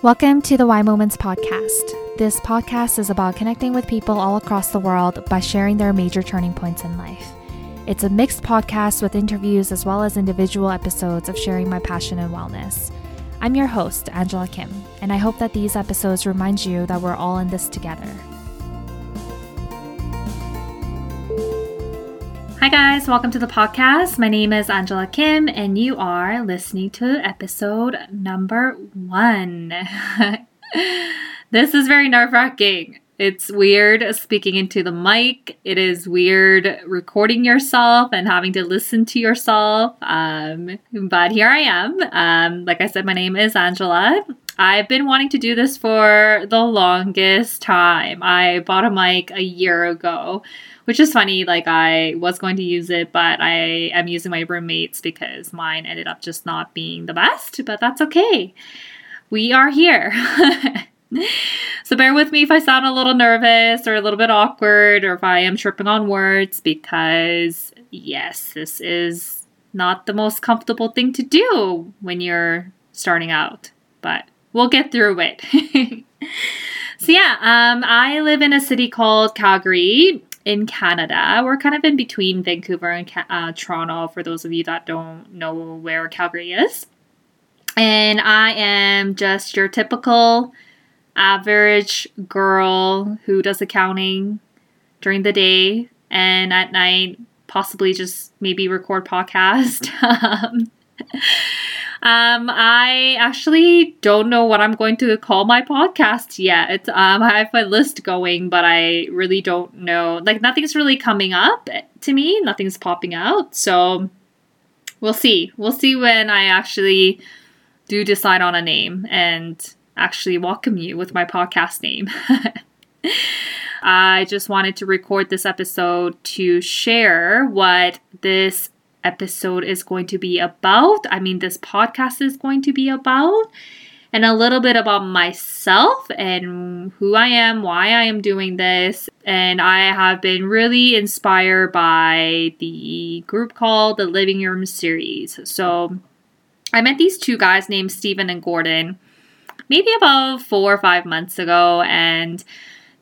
Welcome to the Why Moments podcast. This podcast is about connecting with people all across the world by sharing their major turning points in life. It's a mixed podcast with interviews as well as individual episodes of sharing my passion and wellness. I'm your host, Angela Kim, and I hope that these episodes remind you that we're all in this together. Hi, guys, welcome to the podcast. My name is Angela Kim, and you are listening to episode number one. this is very nerve wracking. It's weird speaking into the mic. It is weird recording yourself and having to listen to yourself. Um, but here I am. Um, like I said, my name is Angela. I've been wanting to do this for the longest time. I bought a mic a year ago which is funny. Like I was going to use it, but I am using my roommates because mine ended up just not being the best. But that's okay. We are here. so bear with me if I sound a little nervous or a little bit awkward or if I am tripping on words because yes, this is not the most comfortable thing to do when you're starting out, but we'll get through it. so yeah, um, I live in a city called Calgary in Canada. We're kind of in between Vancouver and uh, Toronto, for those of you that don't know where Calgary is. And I am just your typical average girl who does accounting during the day and at night possibly just maybe record podcast. um, um, I actually don't know what I'm going to call my podcast yet. Um, I have a list going, but I really don't know. Like, nothing's really coming up to me, nothing's popping out. So, we'll see. We'll see when I actually do decide on a name and actually welcome you with my podcast name. I just wanted to record this episode to share what this episode is going to be about. I mean, this podcast is going to be about, and a little bit about myself and who I am, why I am doing this. And I have been really inspired by the group called the Living Room series. So I met these two guys named Stephen and Gordon maybe about four or five months ago, and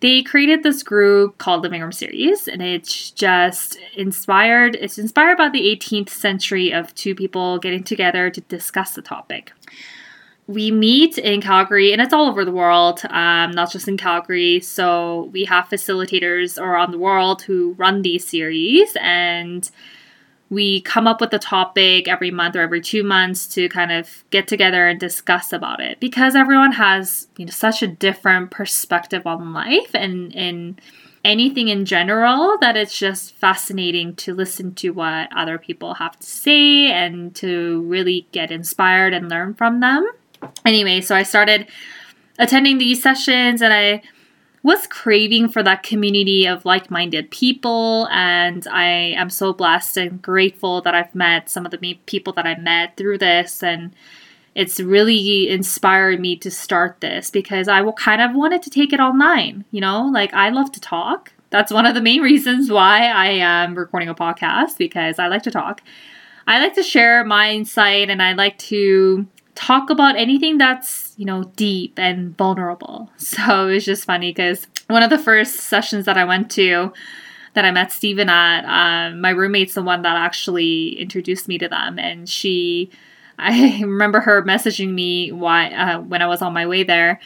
they created this group called Living Room Series, and it's just inspired. It's inspired by the 18th century of two people getting together to discuss the topic. We meet in Calgary, and it's all over the world, um, not just in Calgary. So we have facilitators around the world who run these series, and we come up with a topic every month or every two months to kind of get together and discuss about it. Because everyone has you know such a different perspective on life and in anything in general that it's just fascinating to listen to what other people have to say and to really get inspired and learn from them. Anyway so i started attending these sessions and i was craving for that community of like minded people. And I am so blessed and grateful that I've met some of the people that I met through this. And it's really inspired me to start this because I kind of wanted to take it online. You know, like I love to talk. That's one of the main reasons why I am recording a podcast because I like to talk. I like to share my insight and I like to talk about anything that's, you know, deep and vulnerable. So it was just funny because one of the first sessions that I went to that I met Steven at, um, my roommate's the one that actually introduced me to them. And she, I remember her messaging me why uh, when I was on my way there.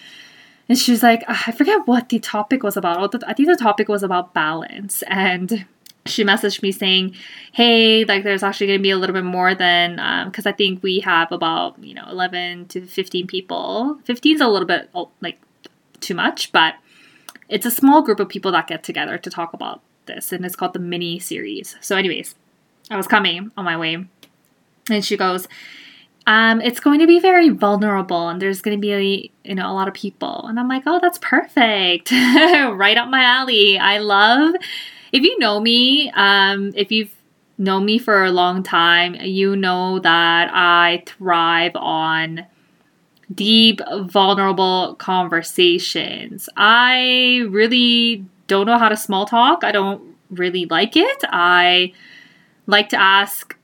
And she was like, I forget what the topic was about. I think the topic was about balance. And she messaged me saying, "Hey, like there's actually going to be a little bit more than because um, I think we have about you know 11 to 15 people. 15 is a little bit oh, like too much, but it's a small group of people that get together to talk about this, and it's called the mini series. So, anyways, I was coming on my way, and she goes." Um, it's going to be very vulnerable and there's going to be you know a lot of people and i'm like oh that's perfect right up my alley i love if you know me, um, if you've known me for a long time, you know that I thrive on deep, vulnerable conversations. I really don't know how to small talk. I don't really like it. I like to ask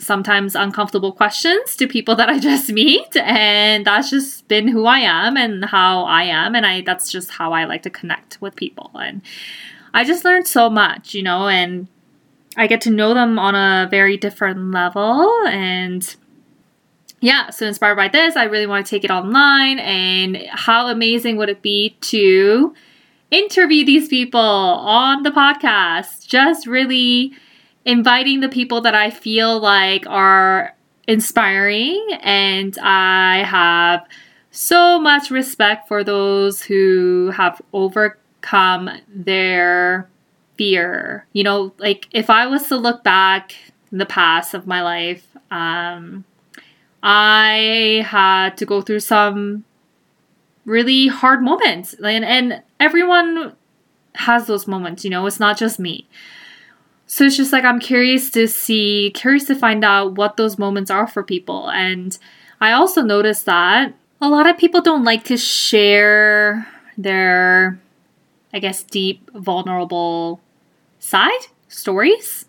sometimes uncomfortable questions to people that I just meet and that's just been who I am and how I am and I that's just how I like to connect with people and I just learned so much, you know, and I get to know them on a very different level. And yeah, so inspired by this, I really want to take it online. And how amazing would it be to interview these people on the podcast? Just really inviting the people that I feel like are inspiring, and I have so much respect for those who have overcome their fear. You know, like if I was to look back in the past of my life, um, I had to go through some really hard moments, and and everyone has those moments. You know, it's not just me. So it's just like I'm curious to see, curious to find out what those moments are for people. And I also noticed that a lot of people don't like to share their, I guess, deep, vulnerable side stories.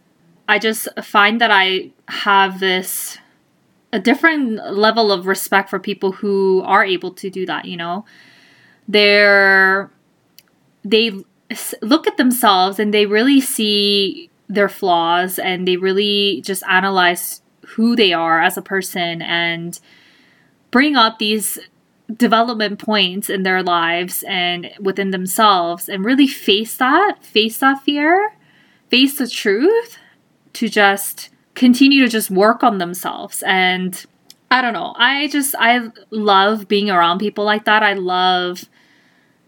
I just find that I have this a different level of respect for people who are able to do that, you know. They're they look at themselves and they really see their flaws and they really just analyze who they are as a person and bring up these development points in their lives and within themselves and really face that, face that fear, face the truth to just continue to just work on themselves and I don't know. I just I love being around people like that. I love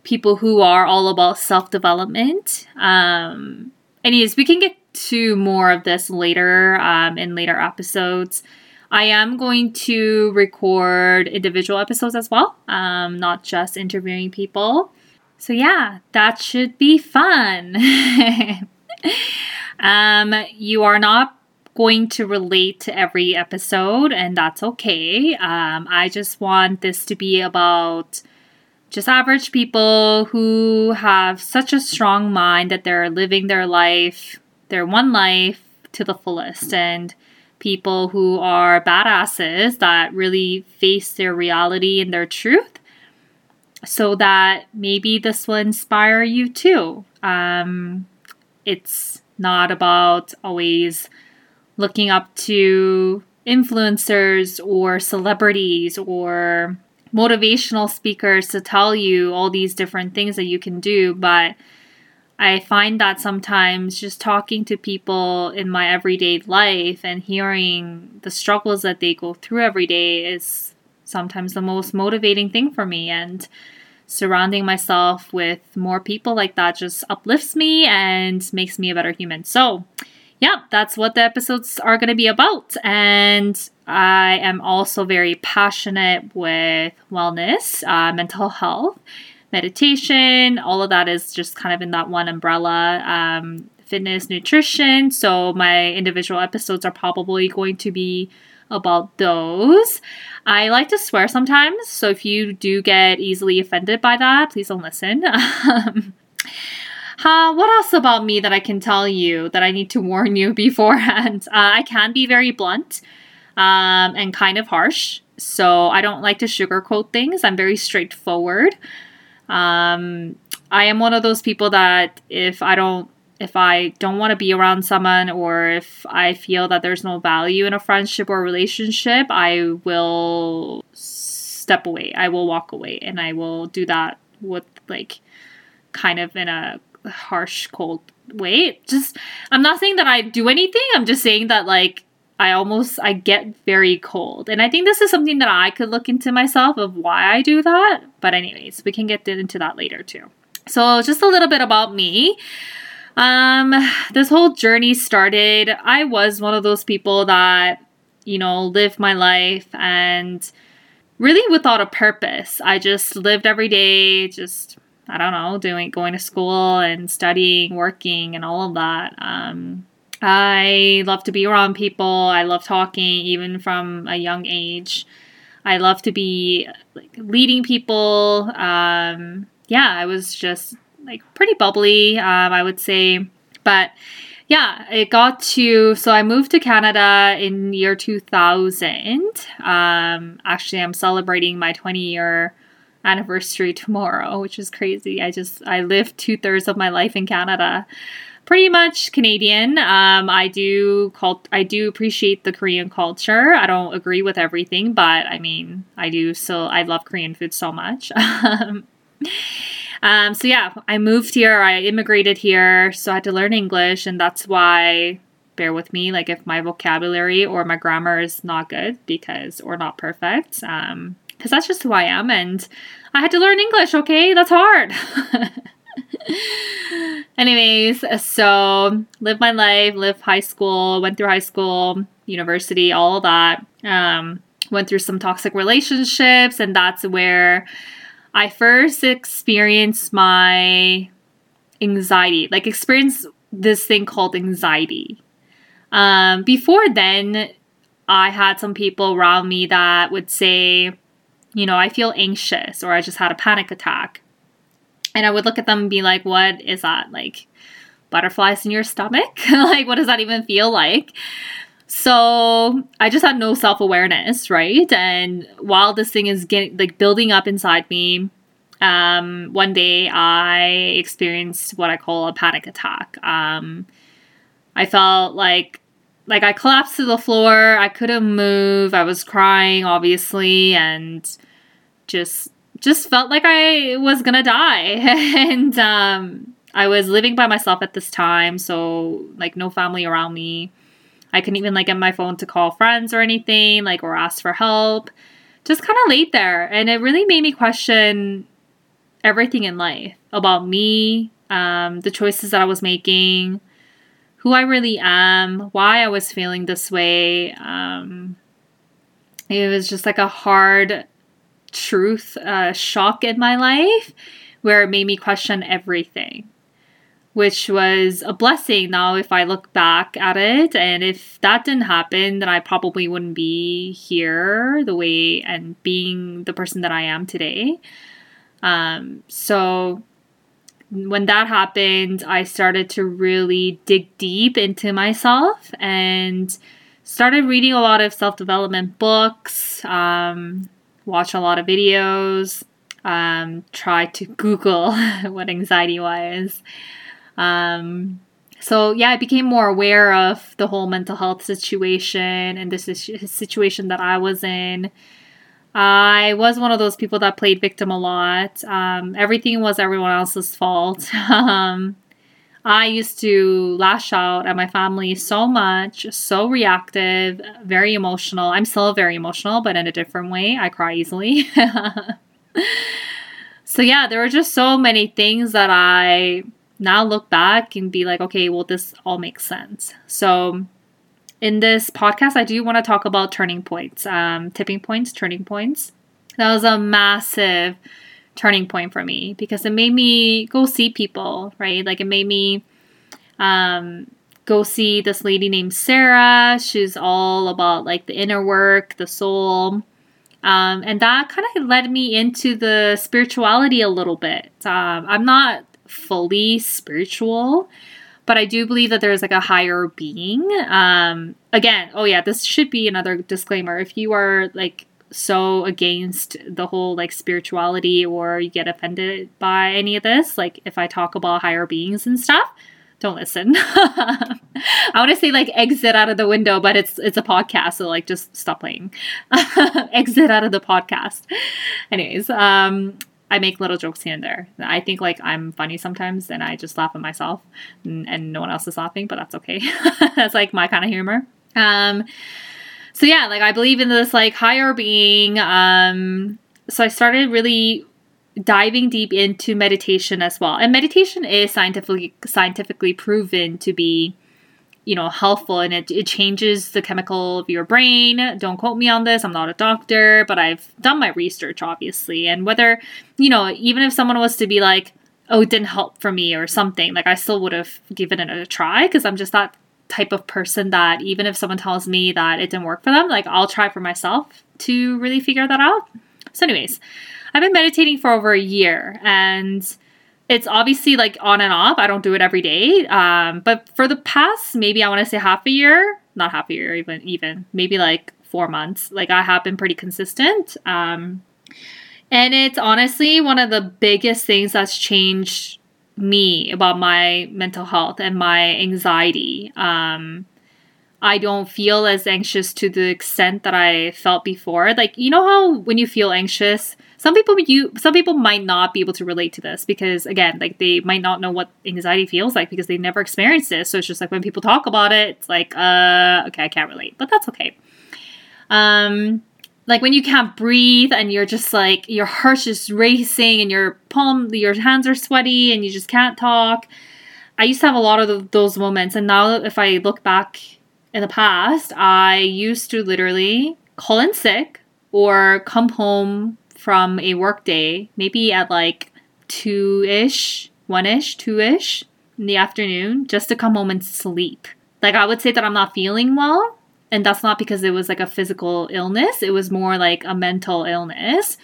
people who are all about self-development. Um anyways, we can get to more of this later um, in later episodes. I am going to record individual episodes as well, um, not just interviewing people. So, yeah, that should be fun. um, you are not going to relate to every episode, and that's okay. Um, I just want this to be about just average people who have such a strong mind that they're living their life their one life to the fullest and people who are badasses that really face their reality and their truth so that maybe this will inspire you too. Um, it's not about always looking up to influencers or celebrities or motivational speakers to tell you all these different things that you can do, but I find that sometimes just talking to people in my everyday life and hearing the struggles that they go through every day is sometimes the most motivating thing for me. And surrounding myself with more people like that just uplifts me and makes me a better human. So, yeah, that's what the episodes are going to be about. And I am also very passionate with wellness, uh, mental health meditation. All of that is just kind of in that one umbrella. Um, fitness, nutrition. So my individual episodes are probably going to be about those. I like to swear sometimes, so if you do get easily offended by that, please don't listen. um, uh, what else about me that I can tell you that I need to warn you beforehand? Uh, I can be very blunt um, and kind of harsh, so I don't like to sugarcoat things. I'm very straightforward. Um, I am one of those people that if I don't if I don't want to be around someone or if I feel that there's no value in a friendship or relationship, I will step away. I will walk away and I will do that with like kind of in a harsh cold way. Just I'm not saying that I do anything. I'm just saying that like I almost I get very cold. And I think this is something that I could look into myself of why I do that. But anyways, we can get into that later too. So just a little bit about me. Um this whole journey started I was one of those people that you know, lived my life and really without a purpose. I just lived every day just I don't know, doing going to school and studying, working and all of that. Um I love to be around people. I love talking, even from a young age. I love to be like leading people. Um, yeah, I was just like pretty bubbly, um, I would say. But yeah, it got to so I moved to Canada in year 2000. Um, actually, I'm celebrating my 20 year anniversary tomorrow, which is crazy. I just I lived two thirds of my life in Canada. Pretty much Canadian. Um, I do cult- I do appreciate the Korean culture. I don't agree with everything, but I mean, I do still I love Korean food so much. Um, so yeah, I moved here. I immigrated here, so I had to learn English, and that's why. Bear with me, like if my vocabulary or my grammar is not good because or not perfect, um, because that's just who I am, and I had to learn English. Okay, that's hard. Anyways, so live my life, live high school, went through high school, university, all that. Um, went through some toxic relationships, and that's where I first experienced my anxiety, like experienced this thing called anxiety. Um, before then, I had some people around me that would say, you know, I feel anxious or I just had a panic attack. And I would look at them and be like, what is that? Like butterflies in your stomach? like, what does that even feel like? So I just had no self awareness, right? And while this thing is getting like building up inside me, um, one day I experienced what I call a panic attack. Um, I felt like like I collapsed to the floor. I couldn't move. I was crying, obviously, and just just felt like I was gonna die. and um, I was living by myself at this time, so like no family around me. I couldn't even like get my phone to call friends or anything, like or ask for help. Just kind of laid there, and it really made me question everything in life about me, um, the choices that I was making, who I really am, why I was feeling this way. Um, it was just like a hard truth uh, shock in my life where it made me question everything which was a blessing now if I look back at it. And if that didn't happen, then I probably wouldn't be here the way and being the person that I am today. Um, so when that happened, I started to really dig deep into myself and started reading a lot of self development books, um, watch a lot of videos, um, try to Google what anxiety was. Um, so yeah, I became more aware of the whole mental health situation and this situation that I was in. I was one of those people that played victim a lot. Um, everything was everyone else's fault. um, I used to lash out at my family so much, so reactive, very emotional. I'm still very emotional, but in a different way. I cry easily. so, yeah, there were just so many things that I now look back and be like, okay, well, this all makes sense. So, in this podcast, I do want to talk about turning points, um, tipping points, turning points. That was a massive turning point for me because it made me go see people, right? Like it made me um, go see this lady named Sarah. She's all about like the inner work, the soul. Um, and that kind of led me into the spirituality a little bit. Um, I'm not fully spiritual, but I do believe that there's like a higher being. Um, again, oh yeah, this should be another disclaimer. If you are like so against the whole like spirituality or you get offended by any of this, like if I talk about higher beings and stuff, don't listen. I want to say like exit out of the window, but it's it's a podcast, so like just stop playing. exit out of the podcast. Anyways, um I make little jokes here and there. I think like I'm funny sometimes and I just laugh at myself and, and no one else is laughing, but that's okay. that's like my kind of humor. Um, so yeah, like I believe in this like higher being. Um, so I started really diving deep into meditation as well. And meditation is scientifically scientifically proven to be you know helpful and it, it changes the chemical of your brain don't quote me on this i'm not a doctor but i've done my research obviously and whether you know even if someone was to be like oh it didn't help for me or something like i still would have given it a try because i'm just that type of person that even if someone tells me that it didn't work for them like i'll try for myself to really figure that out so anyways i've been meditating for over a year and it's obviously like on and off. I don't do it every day. Um, but for the past maybe I want to say half a year, not half a year, even even maybe like four months. Like I have been pretty consistent. Um, and it's honestly one of the biggest things that's changed me about my mental health and my anxiety. Um, I don't feel as anxious to the extent that I felt before. Like you know how when you feel anxious, some people you some people might not be able to relate to this because again like they might not know what anxiety feels like because they never experienced this so it's just like when people talk about it it's like uh okay i can't relate but that's okay um like when you can't breathe and you're just like your heart's just racing and your palm your hands are sweaty and you just can't talk i used to have a lot of those moments and now if i look back in the past i used to literally call in sick or come home from a work day, maybe at like two ish, one ish, two ish in the afternoon, just to come home and sleep. Like I would say that I'm not feeling well, and that's not because it was like a physical illness. It was more like a mental illness.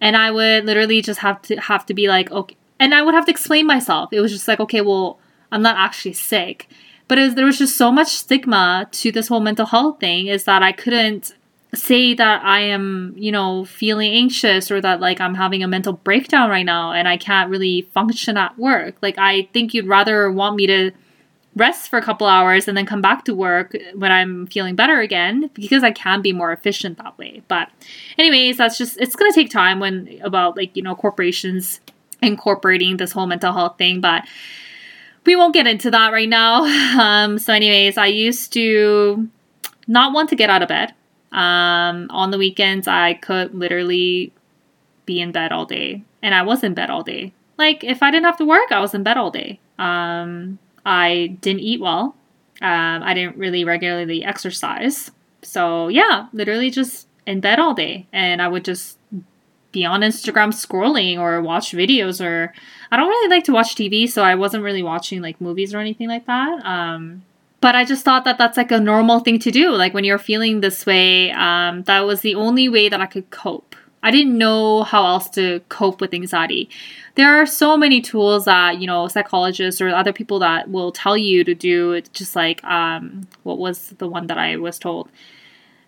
And I would literally just have to have to be like, okay, and I would have to explain myself. It was just like, okay, well, I'm not actually sick. But was, there was just so much stigma to this whole mental health thing is that I couldn't say that I am, you know, feeling anxious or that like I'm having a mental breakdown right now and I can't really function at work. Like I think you'd rather want me to rest for a couple hours and then come back to work when I'm feeling better again because I can be more efficient that way. But anyways, that's just it's going to take time when about like, you know, corporations incorporating this whole mental health thing, but we won't get into that right now. Um so anyways, I used to not want to get out of bed um, on the weekends, I could literally be in bed all day, and I was in bed all day. Like if I didn't have to work, I was in bed all day. Um, I didn't eat well. Um, I didn't really regularly exercise. So yeah, literally just in bed all day, and I would just be on Instagram scrolling or watch videos or I don't really like to watch TV, so I wasn't really watching like movies or anything like that. Um, but I just thought that that's like a normal thing to do. Like when you're feeling this way, um, that was the only way that I could cope. I didn't know how else to cope with anxiety. There are so many tools that, you know, psychologists or other people that will tell you to do. It's just like, um, what was the one that I was told?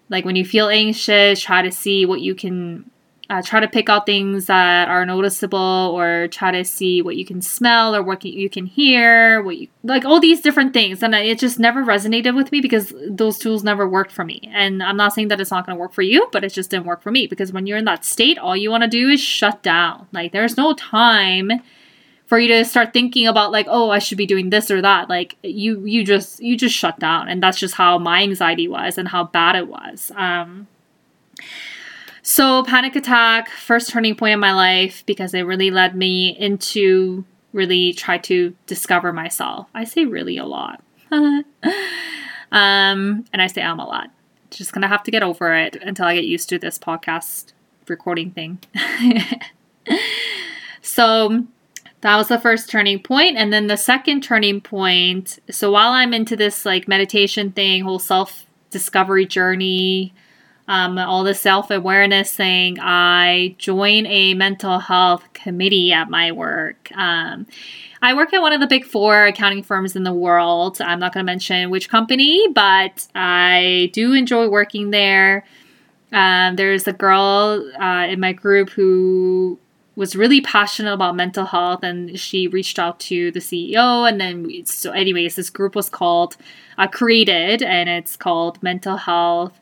Like when you feel anxious, try to see what you can uh, try to pick out things that are noticeable or try to see what you can smell or what you can hear what you like all these different things. And it just never resonated with me because those tools never worked for me. And i'm not saying that it's not going to work for you but it just didn't work for me because when you're in that state all you want to do is shut down. Like there's no time for you to start thinking about like oh i should be doing this or that. Like you you just you just shut down. And that's just how my anxiety was and how bad it was. Um so, panic attack, first turning point in my life because it really led me into really try to discover myself. I say really a lot. um, and I say I'm a lot. Just gonna have to get over it until I get used to this podcast recording thing. so, that was the first turning point and then the second turning point so while i'm into this like meditation thing whole self discovery journey um, all the self awareness thing, I join a mental health committee at my work. Um, I work at one of the big four accounting firms in the world. I'm not going to mention which company, but I do enjoy working there. Um, there's a girl uh, in my group who was really passionate about mental health and she reached out to the CEO and then we, so anyways this group was called uh, created and it's called mental health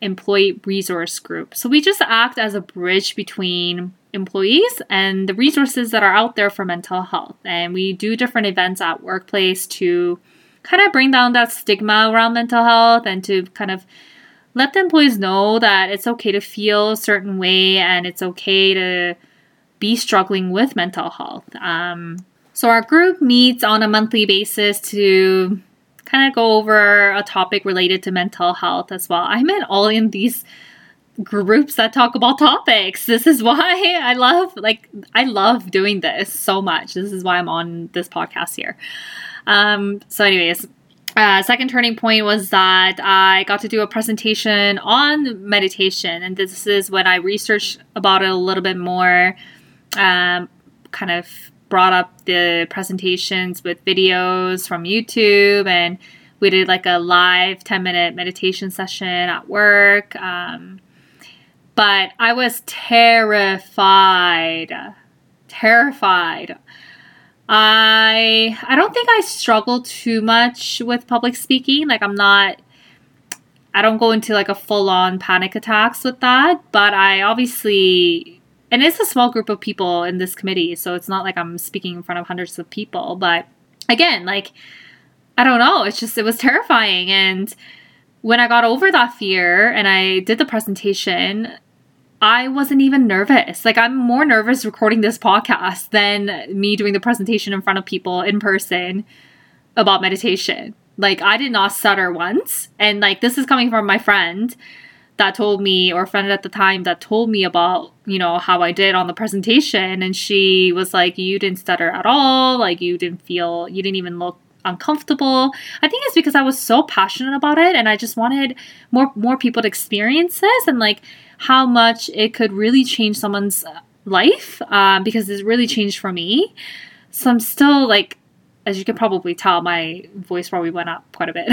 employee resource group. So we just act as a bridge between employees and the resources that are out there for mental health. And we do different events at workplace to kind of bring down that stigma around mental health and to kind of let the employees know that it's okay to feel a certain way and it's okay to be struggling with mental health. Um, so our group meets on a monthly basis to kind of go over a topic related to mental health as well. I'm in all in these groups that talk about topics. This is why I love like I love doing this so much. This is why I'm on this podcast here. Um so anyways, uh, second turning point was that I got to do a presentation on meditation, and this is when I researched about it a little bit more, um, kind of brought up the presentations with videos from YouTube and we did like a live 10 minute meditation session at work. Um, but I was terrified. Terrified. I I don't think I struggle too much with public speaking. Like I'm not I don't go into like a full on panic attacks with that, but I obviously and it's a small group of people in this committee, so it's not like I'm speaking in front of hundreds of people, but again, like I don't know, it's just it was terrifying and when I got over that fear and I did the presentation, I wasn't even nervous. Like I'm more nervous recording this podcast than me doing the presentation in front of people in person about meditation. Like I did not stutter once. And like this is coming from my friend that told me or a friend at the time that told me about, you know, how I did on the presentation and she was like you didn't stutter at all, like you didn't feel you didn't even look uncomfortable. I think it's because I was so passionate about it and I just wanted more more people to experience this and like how much it could really change someone's life um, because it's really changed for me. So I'm still like as you can probably tell, my voice probably went up quite a bit.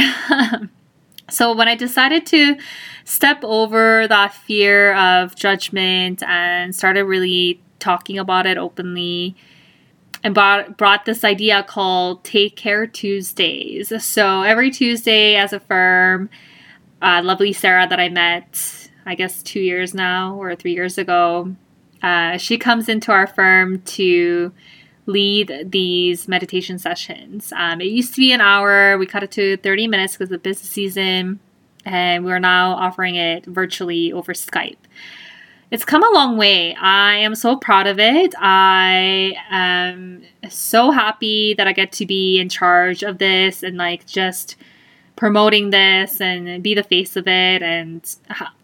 so when I decided to step over that fear of judgment and started really talking about it openly, and brought, brought this idea called Take Care Tuesdays. So every Tuesday, as a firm, uh, lovely Sarah that I met, I guess two years now or three years ago, uh, she comes into our firm to lead these meditation sessions. Um, it used to be an hour. We cut it to 30 minutes because of business season, and we're now offering it virtually over Skype. It's come a long way. I am so proud of it. I am so happy that I get to be in charge of this and like just promoting this and be the face of it and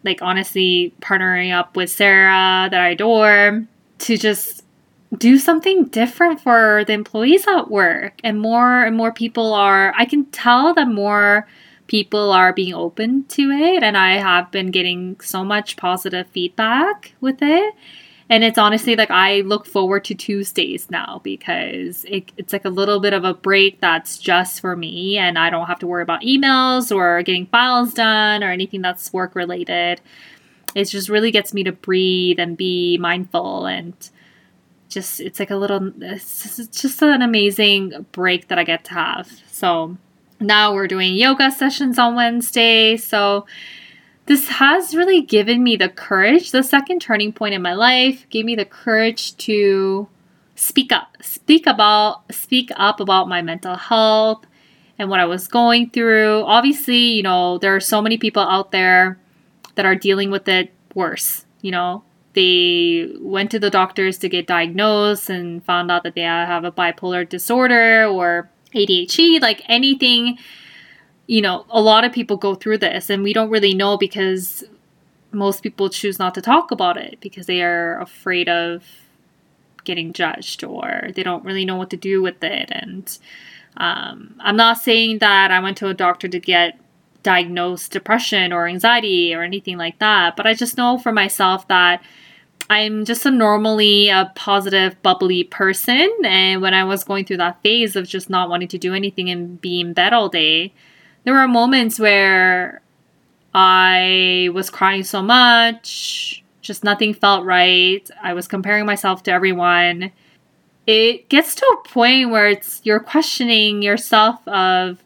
like honestly partnering up with Sarah that I adore to just do something different for the employees at work and more and more people are i can tell that more people are being open to it and i have been getting so much positive feedback with it. And it's honestly like i look forward to tuesdays now because it, it's like a little bit of a break that's just for me and i don't have to worry about emails or getting files done or anything that's work related it just really gets me to breathe and be mindful and just it's like a little it's just an amazing break that I get to have. So now we're doing yoga sessions on Wednesday. So this has really given me the courage. The second turning point in my life gave me the courage to speak up, speak about speak up about my mental health and what I was going through. Obviously, you know, there are so many people out there that are dealing with it worse, you know, they went to the doctors to get diagnosed and found out that they have a bipolar disorder or ADHD, like anything, you know, a lot of people go through this and we don't really know because most people choose not to talk about it because they are afraid of getting judged or they don't really know what to do with it. And um, I'm not saying that I went to a doctor to get diagnosed depression or anxiety or anything like that, but I just know for myself that I'm just a normally a positive, bubbly person. And when I was going through that phase of just not wanting to do anything and be in bed all day, there were moments where I was crying so much, just nothing felt right. I was comparing myself to everyone. It gets to a point where it's you're questioning yourself of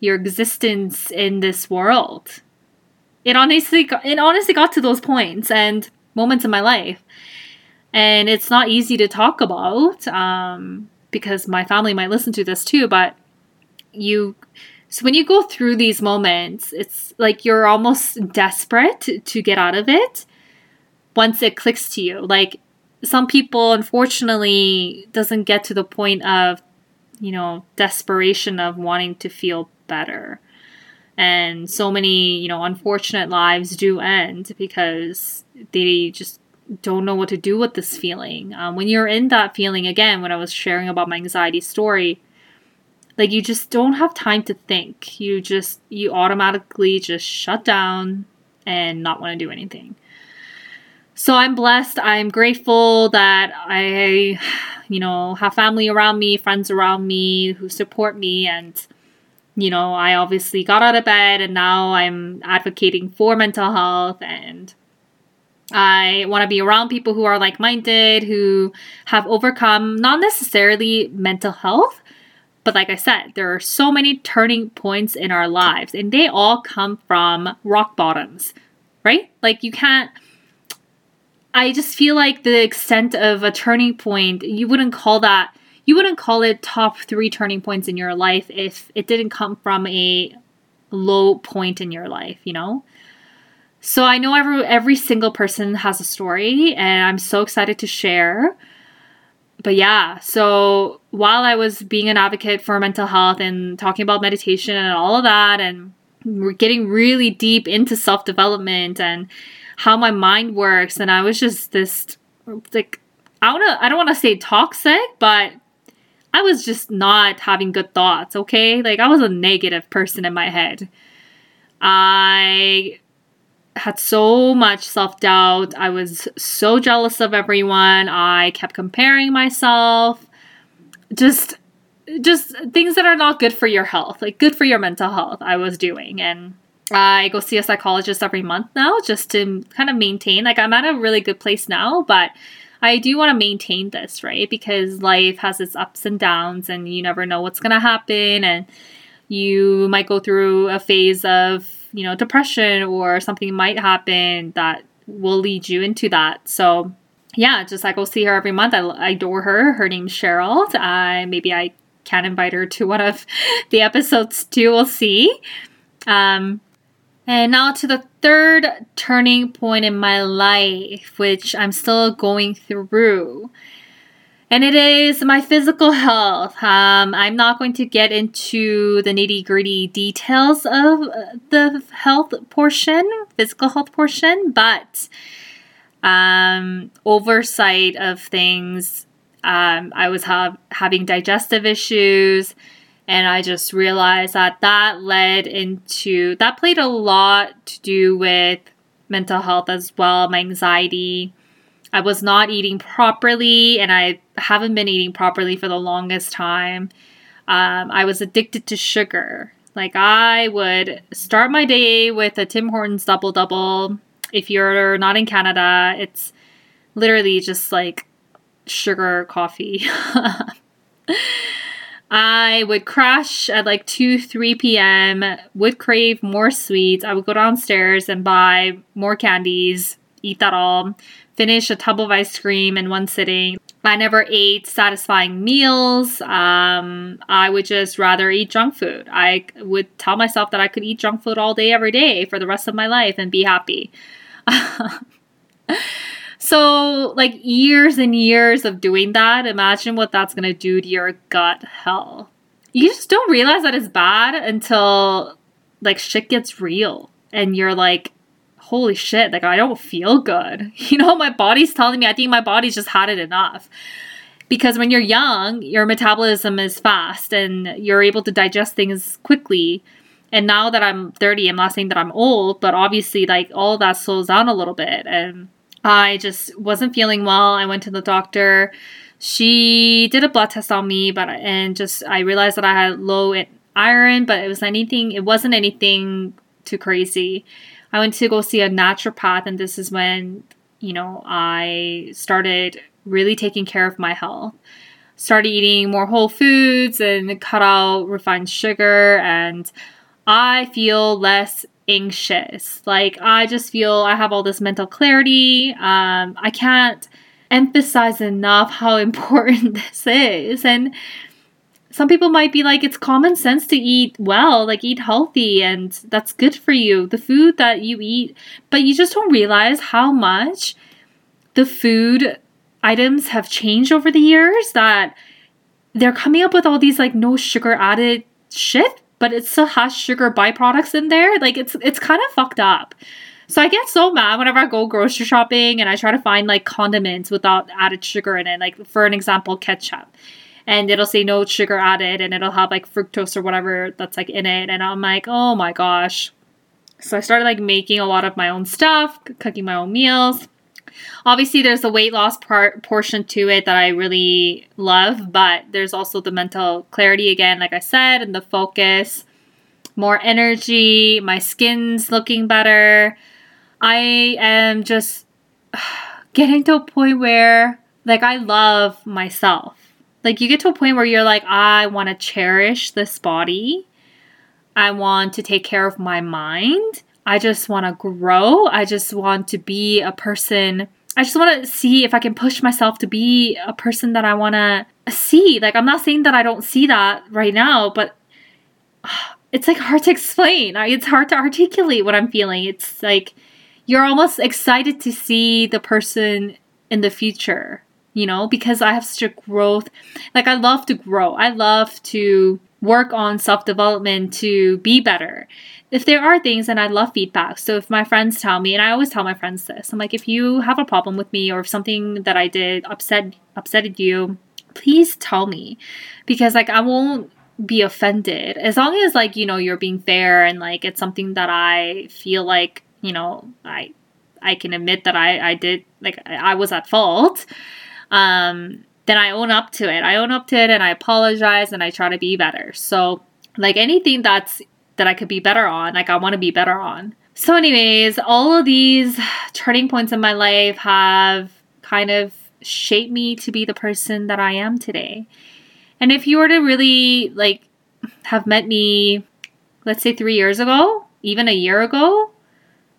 your existence in this world. It honestly it honestly got to those points and moments in my life. And it's not easy to talk about um, because my family might listen to this too, but you. So when you go through these moments, it's like you're almost desperate to, get out of it once it clicks to you. Like some people unfortunately doesn't get to the point of you know desperation of wanting to feel better and so many you know unfortunate lives do end because they just don't know what to do with this feeling. Um, when you're in that feeling again when i was sharing about my anxiety story like you just don't have time to think. You just you automatically just shut down and not want to do anything. So i'm blessed. I'm grateful that i you know, have family around me, friends around me who support me. And, you know, I obviously got out of bed and now I'm advocating for mental health and I want to be around people who are like minded, who have overcome not necessarily mental health, but like I said, there are so many turning points in our lives, and they all come from rock bottoms, right? Like you can't. I just feel like the extent of a turning point, you wouldn't call that, you wouldn't call it top three turning points in your life if it didn't come from a low point in your life, you know? So I know every every single person has a story and I'm so excited to share but yeah, so while I was being an advocate for mental health and talking about meditation and all of that, and we're getting really deep into self development and how my mind works, and I was just this like I wanna I don't want to say toxic, but I was just not having good thoughts. Okay, like I was a negative person in my head. I had so much self doubt. I was so jealous of everyone. I kept comparing myself. Just just things that are not good for your health, like good for your mental health, I was doing. And I go see a psychologist every month now just to kind of maintain. Like, I'm at a really good place now, but I do want to maintain this, right? Because life has its ups and downs, and you never know what's going to happen. And you might go through a phase of you know, depression or something might happen that will lead you into that. So, yeah, just I go see her every month. I, I adore her. Her name's Cheryl. I maybe I can invite her to one of the episodes too. We'll see. Um, and now to the third turning point in my life, which I'm still going through and it is my physical health. Um, I'm not going to get into the nitty gritty details of uh, the health portion, physical health portion, but um, oversight of things. Um, I was ha- having digestive issues, and I just realized that that led into that played a lot to do with mental health as well, my anxiety I was not eating properly, and I haven't been eating properly for the longest time. Um, I was addicted to sugar. Like, I would start my day with a Tim Hortons double double. If you're not in Canada, it's literally just like sugar coffee. I would crash at like 2, 3 p.m., would crave more sweets. I would go downstairs and buy more candies, eat that all, finish a tub of ice cream in one sitting. I never ate satisfying meals. Um, I would just rather eat junk food. I would tell myself that I could eat junk food all day, every day for the rest of my life and be happy. so, like years and years of doing that, imagine what that's going to do to your gut health. You just don't realize that it's bad until like shit gets real and you're like, holy shit, like I don't feel good. You know, my body's telling me, I think my body's just had it enough. Because when you're young, your metabolism is fast and you're able to digest things quickly. And now that I'm 30, I'm not saying that I'm old, but obviously, like, all that slows down a little bit. And I just wasn't feeling well. I went to the doctor. She did a blood test on me, but and just I realized that I had low iron, but it was anything. It wasn't anything too crazy. I went to go see a naturopath, and this is when, you know, I started really taking care of my health. Started eating more whole foods and cut out refined sugar, and I feel less anxious. Like, I just feel I have all this mental clarity. Um, I can't emphasize enough how important this is. And some people might be like it's common sense to eat well like eat healthy and that's good for you the food that you eat but you just don't realize how much the food items have changed over the years that they're coming up with all these like no sugar added shit but it still has sugar byproducts in there. Like it's it's kind of fucked up. So I get so mad whenever I go grocery shopping and I try to find like condiments without added sugar in it. Like for an example, ketchup. And it'll say no sugar added and it'll have like fructose or whatever that's like in it. And i'm like oh my gosh. So i started like making a lot of my own stuff cooking my own meals obviously there's a weight loss part portion to it that I really love, but there's also the mental clarity again, like I said, and the focus, more energy, my skin's looking better. I am just getting to a point where like I love myself. Like you get to a point where you're like I want to cherish this body. I want to take care of my mind. I just want to grow. I just want to be a person. I just want to see if I can push myself to be a person that I want to see. Like, I'm not saying that I don't see that right now, but it's like hard to explain. It's hard to articulate what I'm feeling. It's like you're almost excited to see the person in the future, you know, because I have such a growth. Like, I love to grow. I love to work on self development to be better if there are things and I love feedback. So if my friends tell me, and I always tell my friends this, I'm like, if you have a problem with me or if something that I did upset upsetted you, please tell me. Because like I won't be offended. As long as like, you know, you're being fair and like it's something that I feel like, you know, I I can admit that I, I did like I was at fault. Um then I own up to it. I own up to it and I apologize and I try to be better. So like anything that's that I could be better on, like I want to be better on. So, anyways, all of these turning points in my life have kind of shaped me to be the person that I am today. And if you were to really like have met me, let's say three years ago, even a year ago,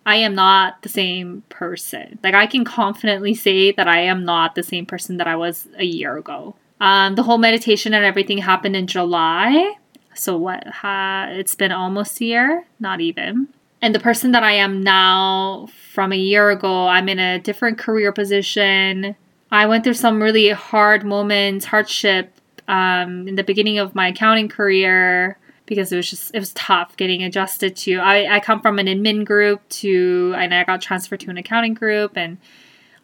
I am not the same person. Like I can confidently say that I am not the same person that I was a year ago. Um, the whole meditation and everything happened in July. So what? Ha, it's been almost a year, not even. And the person that I am now from a year ago, I'm in a different career position. I went through some really hard moments, hardship um, in the beginning of my accounting career because it was just it was tough getting adjusted to. I, I come from an admin group to and I got transferred to an accounting group and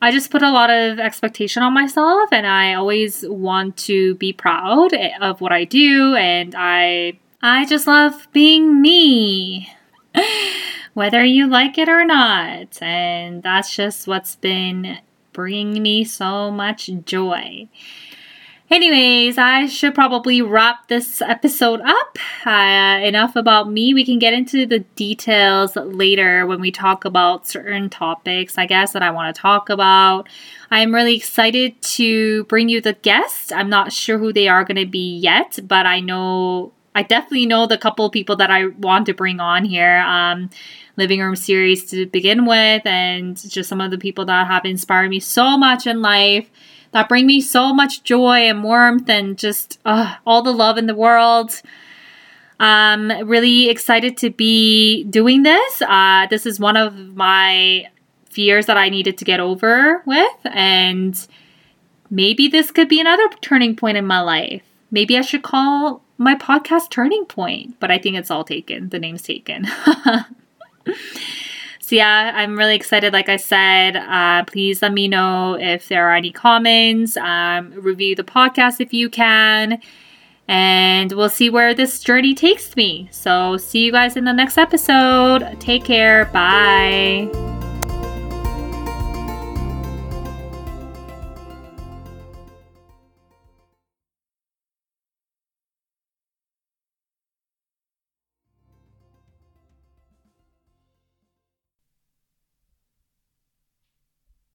I just put a lot of expectation on myself and I always want to be proud of what I do and I I just love being me. Whether you like it or not. And that's just what's been bringing me so much joy. Anyways, I should probably wrap this episode up. Uh, enough about me. We can get into the details later when we talk about certain topics, I guess, that I want to talk about. I'm really excited to bring you the guests. I'm not sure who they are going to be yet, but I know, I definitely know the couple people that I want to bring on here. Um, living room series to begin with, and just some of the people that have inspired me so much in life that bring me so much joy and warmth and just uh, all the love in the world. Um, really excited to be doing this. Uh, this is one of my fears that I needed to get over with, and maybe this could be another turning point in my life. Maybe I should call my podcast Turning Point, but I think it's all taken. The name's taken. So, yeah, I'm really excited. Like I said, uh, please let me know if there are any comments. Um, review the podcast if you can. And we'll see where this journey takes me. So, see you guys in the next episode. Take care. Bye.